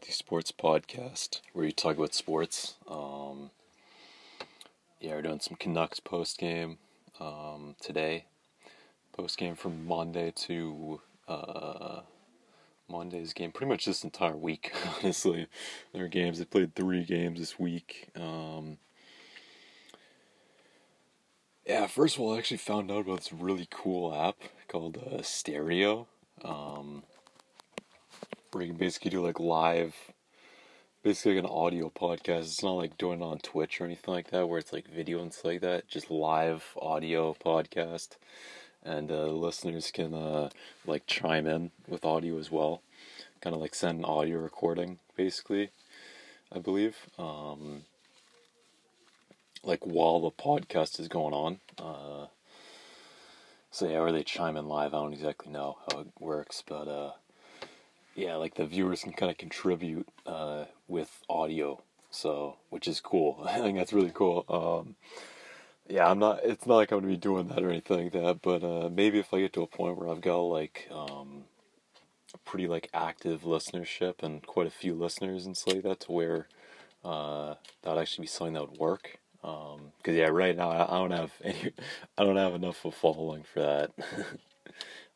Multi Sports Podcast, where you talk about sports. Um, yeah, we're doing some Canucks post game um, today. Post game from Monday to uh, Monday's game. Pretty much this entire week, honestly. Their games. They played three games this week. Um, yeah, first of all, I actually found out about this really cool app called uh, Stereo. Um, where you can basically do like live, basically like an audio podcast. It's not like doing it on Twitch or anything like that, where it's like video and stuff like that. Just live audio podcast, and uh, listeners can uh, like chime in with audio as well. Kind of like send an audio recording, basically. I believe. Um, like while the podcast is going on. Uh, so yeah, or they chime in live. I don't exactly know how it works, but uh, yeah, like the viewers can kind of contribute uh, with audio, so which is cool. I think that's really cool. Um, yeah, I'm not. It's not like I'm gonna be doing that or anything like that, but uh, maybe if I get to a point where I've got like um, pretty like active listenership and quite a few listeners and stuff like that, to where uh, that'd actually be something that would work. Because um, yeah, right now I, I don't have any. I don't have enough of following for that.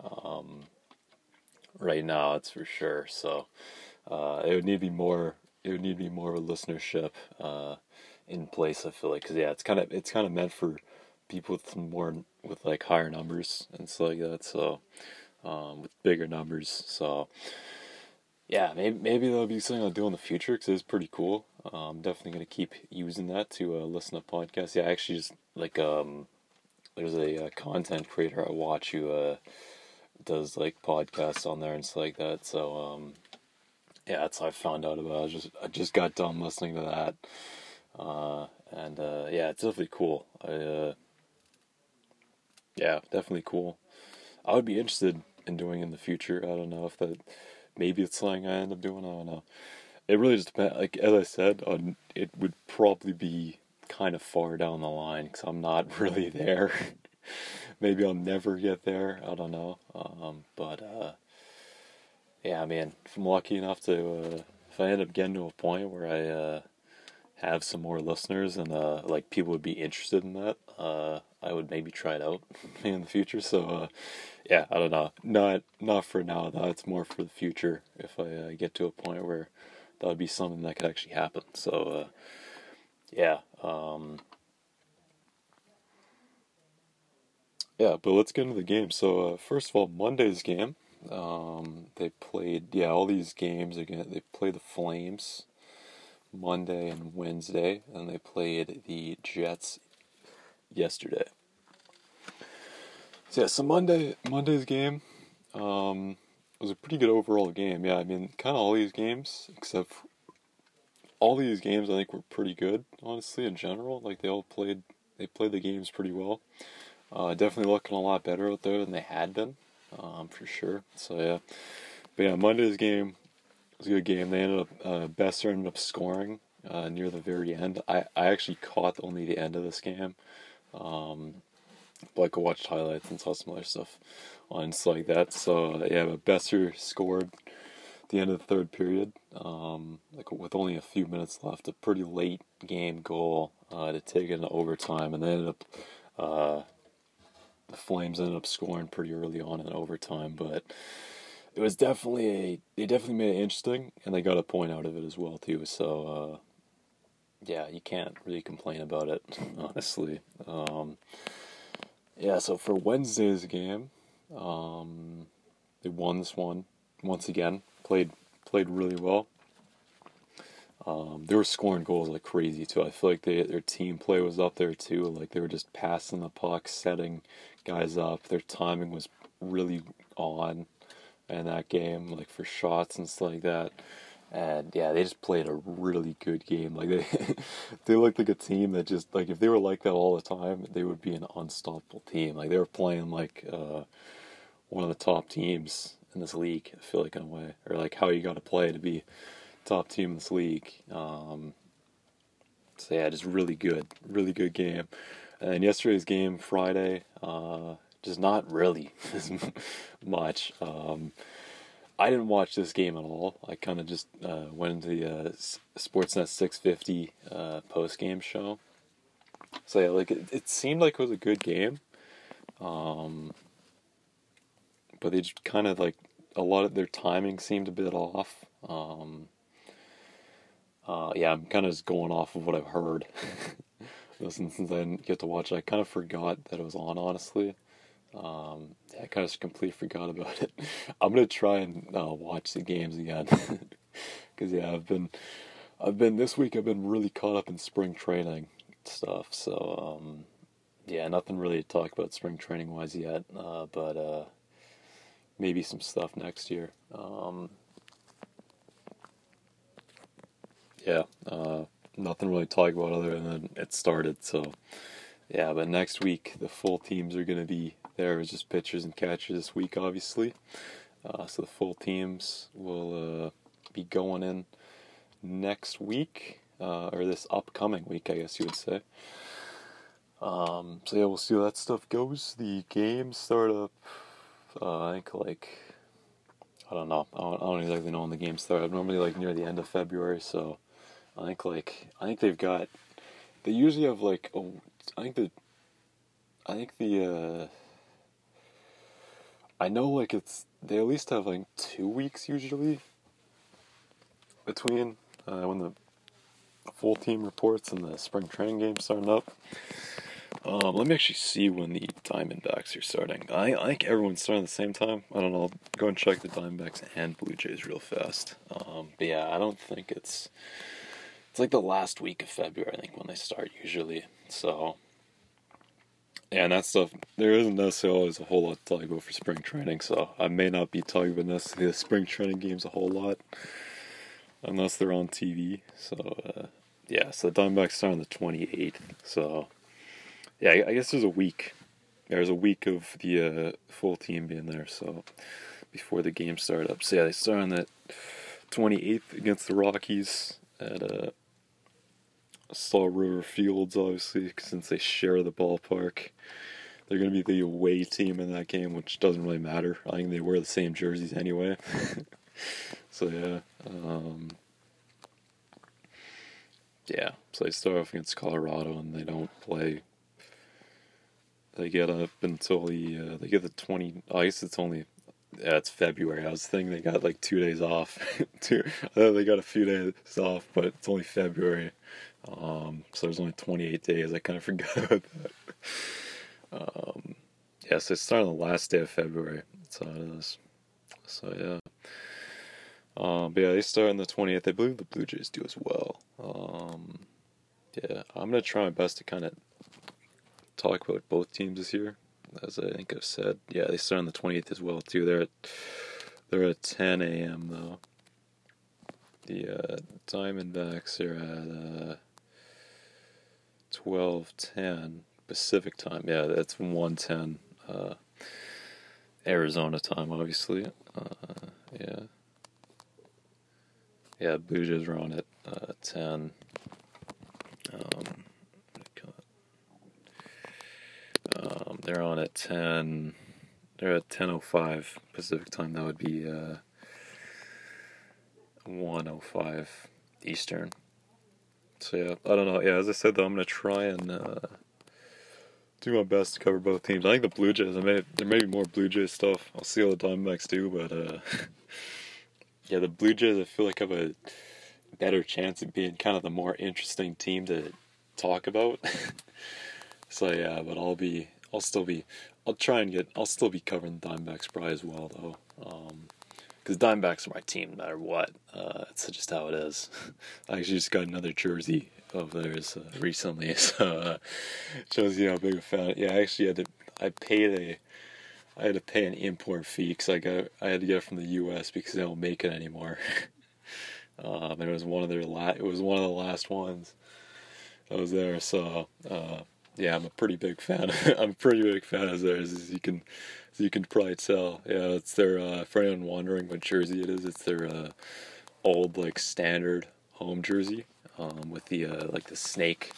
um, right now, it's for sure. So uh, it would need to be more. It would need to be more of a listenership uh, in place. I feel like because yeah, it's kind of it's kind of meant for people with more with like higher numbers and stuff like that. So um, with bigger numbers. So yeah, maybe maybe that'll be something I'll do in the future because it's pretty cool. I'm um, definitely gonna keep using that to uh, listen to podcasts. Yeah, actually just like um, there's a, uh, content creator I watch who uh, does like podcasts on there and stuff like that. So um, yeah, that's how I found out about. It. I just I just got done listening to that, uh, and uh, yeah, it's definitely cool. I uh, yeah, definitely cool. I would be interested in doing in the future. I don't know if that maybe it's something I end up doing. I don't know. It really just depends. Like as I said, on it would probably be kind of far down the line because I'm not really there. maybe I'll never get there. I don't know. Um, but uh, yeah, I mean, if I'm lucky enough to, uh, if I end up getting to a point where I uh, have some more listeners and uh, like people would be interested in that, uh, I would maybe try it out in the future. So uh, yeah, I don't know. Not not for now. Though. It's more for the future. If I get to a point where that would be something that could actually happen. So yeah. Um, Yeah, but let's get into the game. So uh, first of all, Monday's game, um, they played yeah all these games again. They played the Flames Monday and Wednesday, and they played the Jets yesterday. So yeah, so Monday Monday's game um, was a pretty good overall game. Yeah, I mean, kind of all these games except all these games I think were pretty good. Honestly, in general, like they all played they played the games pretty well. Uh, definitely looking a lot better out there than they had been, um, for sure. So yeah, but yeah, Monday's game was a good game. They ended up uh, Boeser ended up scoring uh, near the very end. I, I actually caught only the end of this game, um, but I could watch highlights and saw some other stuff on stuff like that. So yeah, but Boeser scored the end of the third period, um, like with only a few minutes left. A pretty late game goal uh, to take it into overtime, and they ended up uh, the Flames ended up scoring pretty early on in overtime, but it was definitely a they definitely made it interesting, and they got a point out of it as well too. So uh, yeah, you can't really complain about it, honestly. Um, yeah, so for Wednesday's game, um, they won this one once again. played played really well. Um, they were scoring goals like crazy too. I feel like they, their team play was up there too. Like they were just passing the puck, setting guys up. Their timing was really on in that game, like for shots and stuff like that. And yeah, they just played a really good game. Like they, they looked like a team that just like if they were like that all the time, they would be an unstoppable team. Like they were playing like uh, one of the top teams in this league. I feel like in a way, or like how you got to play to be top team in this league. Um, so yeah, just really good, really good game. And yesterday's game, Friday, uh, just not really as much. Um, I didn't watch this game at all. I kind of just uh, went into the uh, Sportsnet 650 uh, post game show. So yeah, like it, it, seemed like it was a good game, um, but they just kind of like a lot of their timing seemed a bit off. Um, uh, yeah, I'm kind of just going off of what I've heard. Listen, since I didn't get to watch, it. I kind of forgot that it was on. Honestly, um, I kind of completely forgot about it. I'm gonna try and uh, watch the games again because yeah, I've been, I've been this week. I've been really caught up in spring training stuff. So um, yeah, nothing really to talk about spring training wise yet. Uh, but uh, maybe some stuff next year. Um, yeah, uh, nothing really to talk about other than it started. So yeah, but next week the full teams are gonna be there. It's just pitchers and catchers this week, obviously. Uh, so the full teams will uh, be going in next week, uh, or this upcoming week, I guess you would say. Um, so yeah, we'll see how that stuff goes. The games start up, uh, I think like I don't know. I don't, I don't, exactly know when the games start. Normally like near the end of February, so I think like I think they've got. They usually have like oh I think the I think the uh, I know like it's they at least have like two weeks usually between uh, when the full team reports and the spring training game starting up. Um, let me actually see when the Diamondbacks are starting. I, I think everyone's starting at the same time. I don't know. I'll go and check the Diamondbacks and Blue Jays real fast. Um, but yeah, I don't think it's it's like the last week of February. I think when they start usually. So yeah, and that stuff, there isn't necessarily always a whole lot to talk about for spring training, so I may not be talking about necessarily the spring training games a whole lot, unless they're on TV. So, uh, yeah, so the Diamondbacks start on the 28th, so, yeah, I guess there's a week. There's a week of the uh, full team being there, so, before the game start up. So, yeah, they start on that 28th against the Rockies at, uh, Salt River Fields, obviously, since they share the ballpark. They're going to be the away team in that game, which doesn't really matter. I think they wear the same jerseys anyway. so, yeah. Um, yeah, so they start off against Colorado and they don't play. They get up until the, uh, they get the 20, I guess it's only yeah, it's February. I was thinking they got like two days off. two, I thought they got a few days off, but it's only February. Um, so there's only 28 days. I kind of forgot about that. Um, yeah, so it's starting the last day of February. That's it is. So yeah. Um, but yeah, they start on the 28th. I believe the Blue Jays do as well. Um, yeah, I'm gonna try my best to kind of talk about both teams this year, as I think I've said. Yeah, they start on the 28th as well too. They're at they're at 10 a.m. though. The uh, Diamondbacks are at uh, twelve ten Pacific time. Yeah, that's one ten uh, Arizona time, obviously. Uh, yeah, yeah. Are on at uh, ten. Um, um, they're on at ten. They're at ten oh five Pacific time. That would be uh, one oh five Eastern. So yeah, I don't know. Yeah, as I said though, I'm gonna try and uh, do my best to cover both teams. I think the Blue Jays. I may there may be more Blue Jays stuff. I'll see how the Diamondbacks do, but uh, yeah, the Blue Jays. I feel like have a better chance of being kind of the more interesting team to talk about. so yeah, but I'll be. I'll still be. I'll try and get. I'll still be covering the Diamondbacks probably as well though. Um, because Diamondbacks are my team no matter what. Uh, it's just how it is. I actually just got another jersey of theirs uh, recently, so uh, shows you how big a fan. Yeah, I actually had to. I paid a. I had to pay an import fee because I got. I had to get it from the U.S. because they don't make it anymore. um, and it was one of their la- It was one of the last ones that was there. So uh, yeah, I'm a pretty big fan. I'm a pretty big fan of theirs, as you can so you can probably tell. Yeah, it's their uh, for anyone wondering what jersey it is. It's their uh, old like standard home jersey um, with the uh, like the snake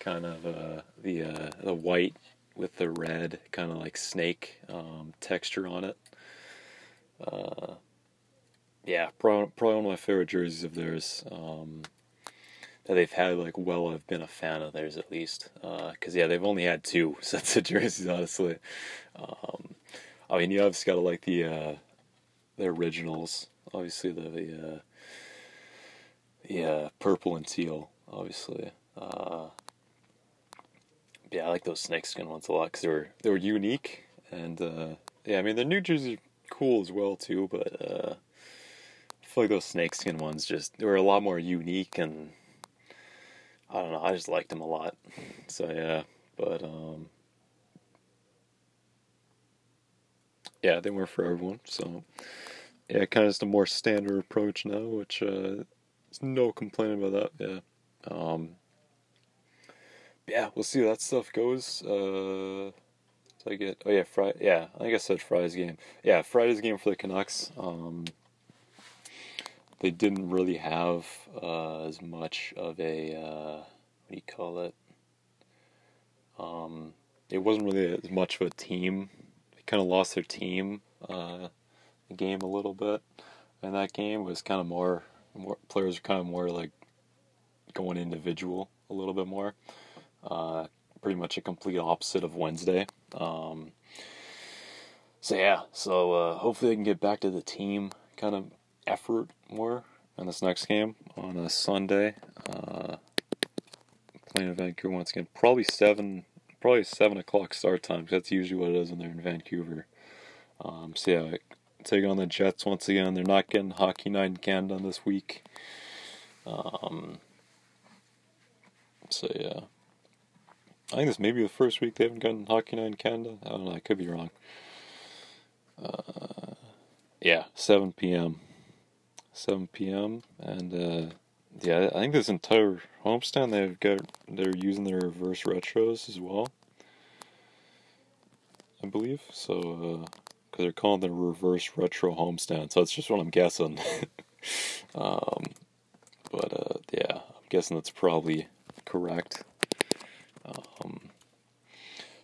kind of uh, the uh, the white with the red kind of like snake um, texture on it. Uh, yeah, probably, probably one of my favorite jerseys of theirs. Um, that they've had like well I've been a fan of theirs at least because uh, yeah they've only had two sets of jerseys honestly. Um, I mean you obviously gotta like the uh, the originals obviously the the, uh, the uh, purple and teal obviously uh, yeah I like those snakeskin ones a lot because they were they were unique and uh, yeah I mean the new jerseys are cool as well too but uh I feel like those snakeskin ones just they were a lot more unique and I don't know. I just liked him a lot. So yeah, but um, yeah, they weren't for everyone. So yeah, kind of just a more standard approach now, which uh, there's no complaining about that. Yeah. Um, yeah, we'll see how that stuff goes. Uh, so I get? Oh yeah, Friday. Yeah, I think I said Friday's game. Yeah, Friday's game for the Canucks. Um, they didn't really have uh, as much of a uh, what do you call it? Um, it wasn't really as much of a team. They kind of lost their team uh, game a little bit, and that game was kind of more, more players were kind of more like going individual a little bit more. Uh, pretty much a complete opposite of Wednesday. Um, so yeah, so uh, hopefully they can get back to the team kind of effort more in this next game on a Sunday. Uh, playing in Vancouver once again. Probably seven, probably seven o'clock start time. Cause that's usually what it is when they're in Vancouver. Um, so yeah, taking on the Jets once again. They're not getting Hockey Night in Canada this week. Um, so yeah. I think this may be the first week they haven't gotten Hockey Night in Canada. I don't know. I could be wrong. Uh, yeah, 7 p.m. 7 p.m. And uh, yeah, I think this entire homestand they've got they're using their reverse retros as well. I believe so because uh, they're calling the reverse retro homestand. So that's just what I'm guessing. um, but uh, yeah, I'm guessing that's probably correct. Um,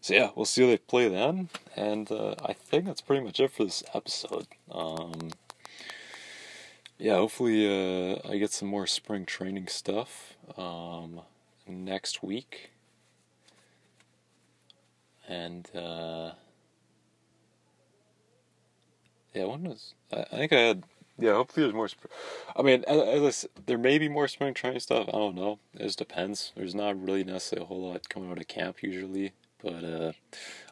so yeah, we'll see how they play then, and uh, I think that's pretty much it for this episode. Um, yeah, hopefully uh, I get some more spring training stuff um, next week. And uh, yeah, when was I, I think I had yeah. Hopefully there's more. I mean, there may be more spring training stuff. I don't know. It just depends. There's not really necessarily a whole lot coming out of camp usually. But uh,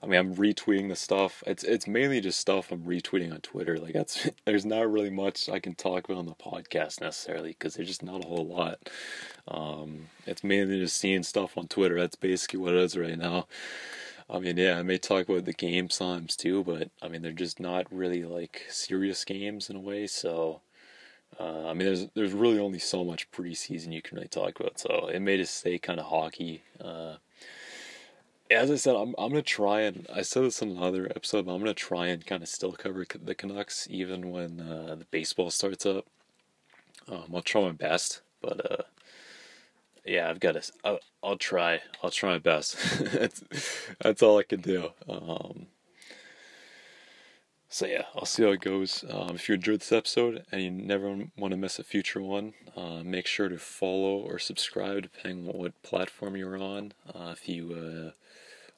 I mean, I'm retweeting the stuff. It's it's mainly just stuff I'm retweeting on Twitter. Like that's there's not really much I can talk about on the podcast necessarily because there's just not a whole lot. Um, it's mainly just seeing stuff on Twitter. That's basically what it is right now. I mean, yeah, I may talk about the game sometimes too, but I mean, they're just not really like serious games in a way. So, uh, I mean, there's there's really only so much preseason you can really talk about. So it may just stay kind of hockey. Uh, as I said, I'm I'm gonna try and I said this in another episode, but I'm gonna try and kind of still cover the Canucks even when uh, the baseball starts up. Um, I'll try my best, but uh, yeah, I've got to. I'll, I'll, try. I'll try my best. that's that's all I can do. Um, so yeah, I'll see how it goes. Um, if you enjoyed this episode and you never want to miss a future one, uh, make sure to follow or subscribe depending on what platform you're on. Uh, if you uh,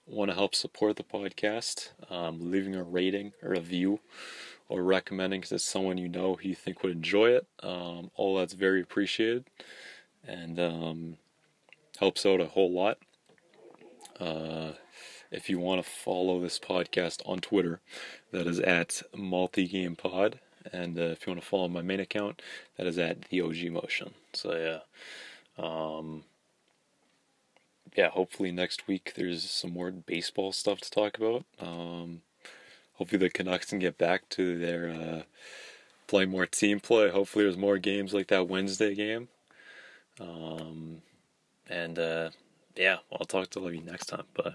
want to help support the podcast, um, leaving a rating or a review or recommending to someone you know who you think would enjoy it. Um, all that's very appreciated and um, helps out a whole lot. If you want to follow this podcast on Twitter, that is at multigamepod. And uh, if you want to follow my main account, that is at the OG Motion. So yeah, um, yeah, hopefully next week there's some more baseball stuff to talk about. Um, hopefully the Canucks can get back to their uh, play more team play. Hopefully there's more games like that Wednesday game. Um, and uh, yeah, I'll talk to you next time. Bye.